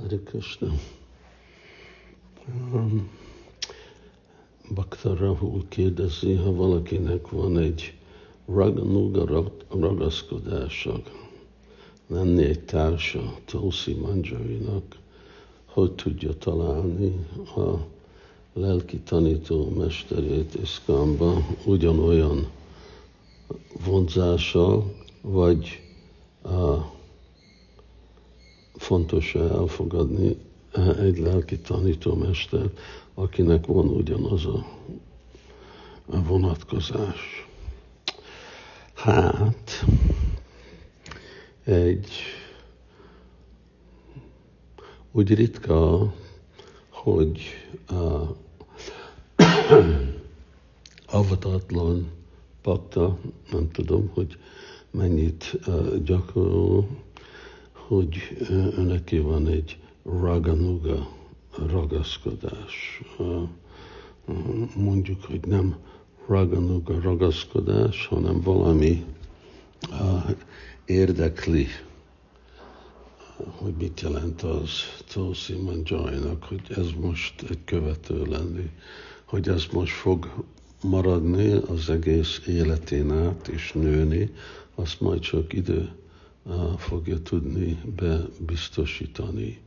Hare Krishna. Um, Bakta Rahul kérdezi, ha valakinek van egy raganuga ragaszkodása, lenni egy társa Tulsi Manjarinak, hogy tudja találni a lelki tanító mesterét Iszkamba ugyanolyan vonzással, vagy a fontos elfogadni egy lelki tanítómester, akinek van ugyanaz a, vonatkozás. Hát, egy úgy ritka, hogy a avatatlan pakta, nem tudom, hogy mennyit uh, gyakorol, hogy önöké van egy raganuga ragaszkodás. Mondjuk, hogy nem raganuga ragaszkodás, hanem valami érdekli, hogy mit jelent az Tulsi Manjainak, hogy ez most egy követő lenni, hogy ez most fog maradni az egész életén át és nőni, azt majd csak idő fogja tudni bebiztosítani.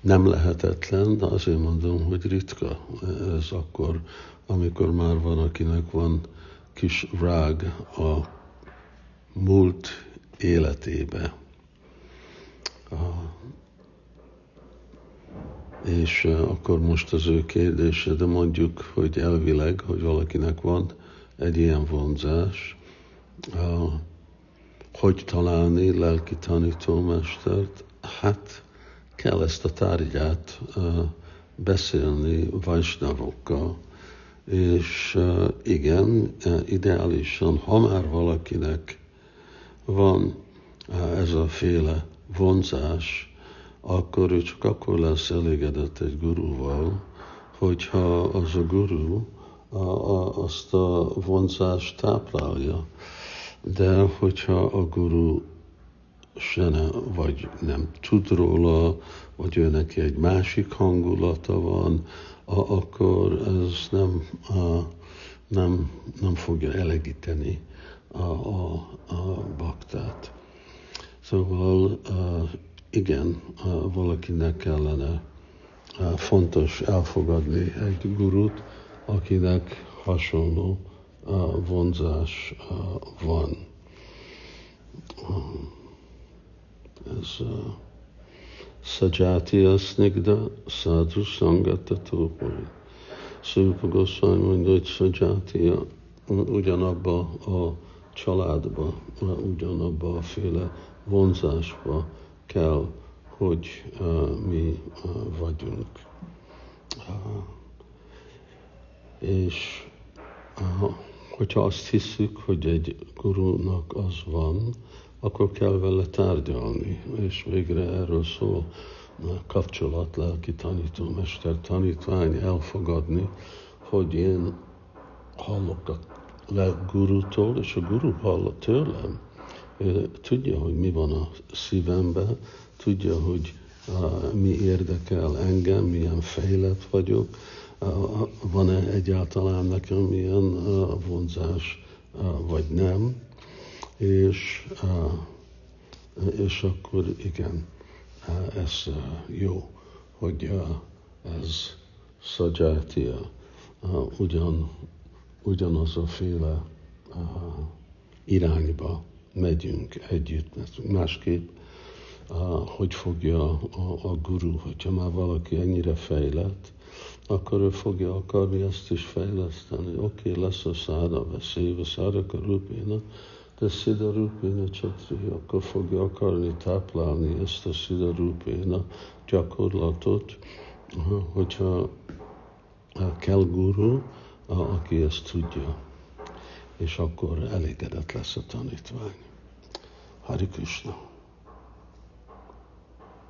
Nem lehetetlen, de azért mondom, hogy ritka. Ez akkor, amikor már van, akinek van kis rág a múlt életébe. És akkor most az ő kérdése, de mondjuk, hogy elvileg, hogy valakinek van egy ilyen vonzás, hogy találni lelki tanítómestert? Hát kell ezt a tárgyát beszélni Vajsnavokkal, és igen, ideálisan, ha már valakinek van ez a féle vonzás, akkor ő csak akkor lesz elégedett egy guruval, hogyha az a a, azt a vonzást táplálja. De hogyha a guru se ne, vagy nem tud róla, vagy ő neki egy másik hangulata van, a, akkor ez nem, a, nem, nem fogja elegíteni a, a, a baktát. Szóval igen, valakinek kellene fontos elfogadni egy gurut, akinek hasonló vonzás van. Ez Sajatiya Snigda Sadhu Sangata Tupuri. Szúpa Goswami mondja, hogy Sajatiya ugyanabba a családba, ugyanabba a féle vonzásba kell, hogy mi vagyunk. És hogyha azt hiszük, hogy egy gurunak az van, akkor kell vele tárgyalni, és végre erről szól a kapcsolat, lelki tanítómester, tanítvány elfogadni, hogy én hallok a gurutól, és a guru hall tőlem. Tudja, hogy mi van a szívemben, tudja, hogy uh, mi érdekel engem, milyen fejlett vagyok, van-e egyáltalán nekem milyen uh, vonzás, vagy nem? És, és akkor igen, ez jó, hogy ez szajátia, ugyan, ugyanaz a féle irányba megyünk együtt, mert másképp hogy fogja a, a guru, hogyha már valaki ennyire fejlett, akkor ő fogja akarni ezt is fejleszteni. Oké, okay, lesz a száda, beszélve, szára a rupéna, de Siddharupéna Csatri akkor fogja akarni táplálni ezt a Siddharupéna gyakorlatot, hogyha kell guru, aki ezt tudja, és akkor elégedett lesz a tanítvány. Hari Krishna.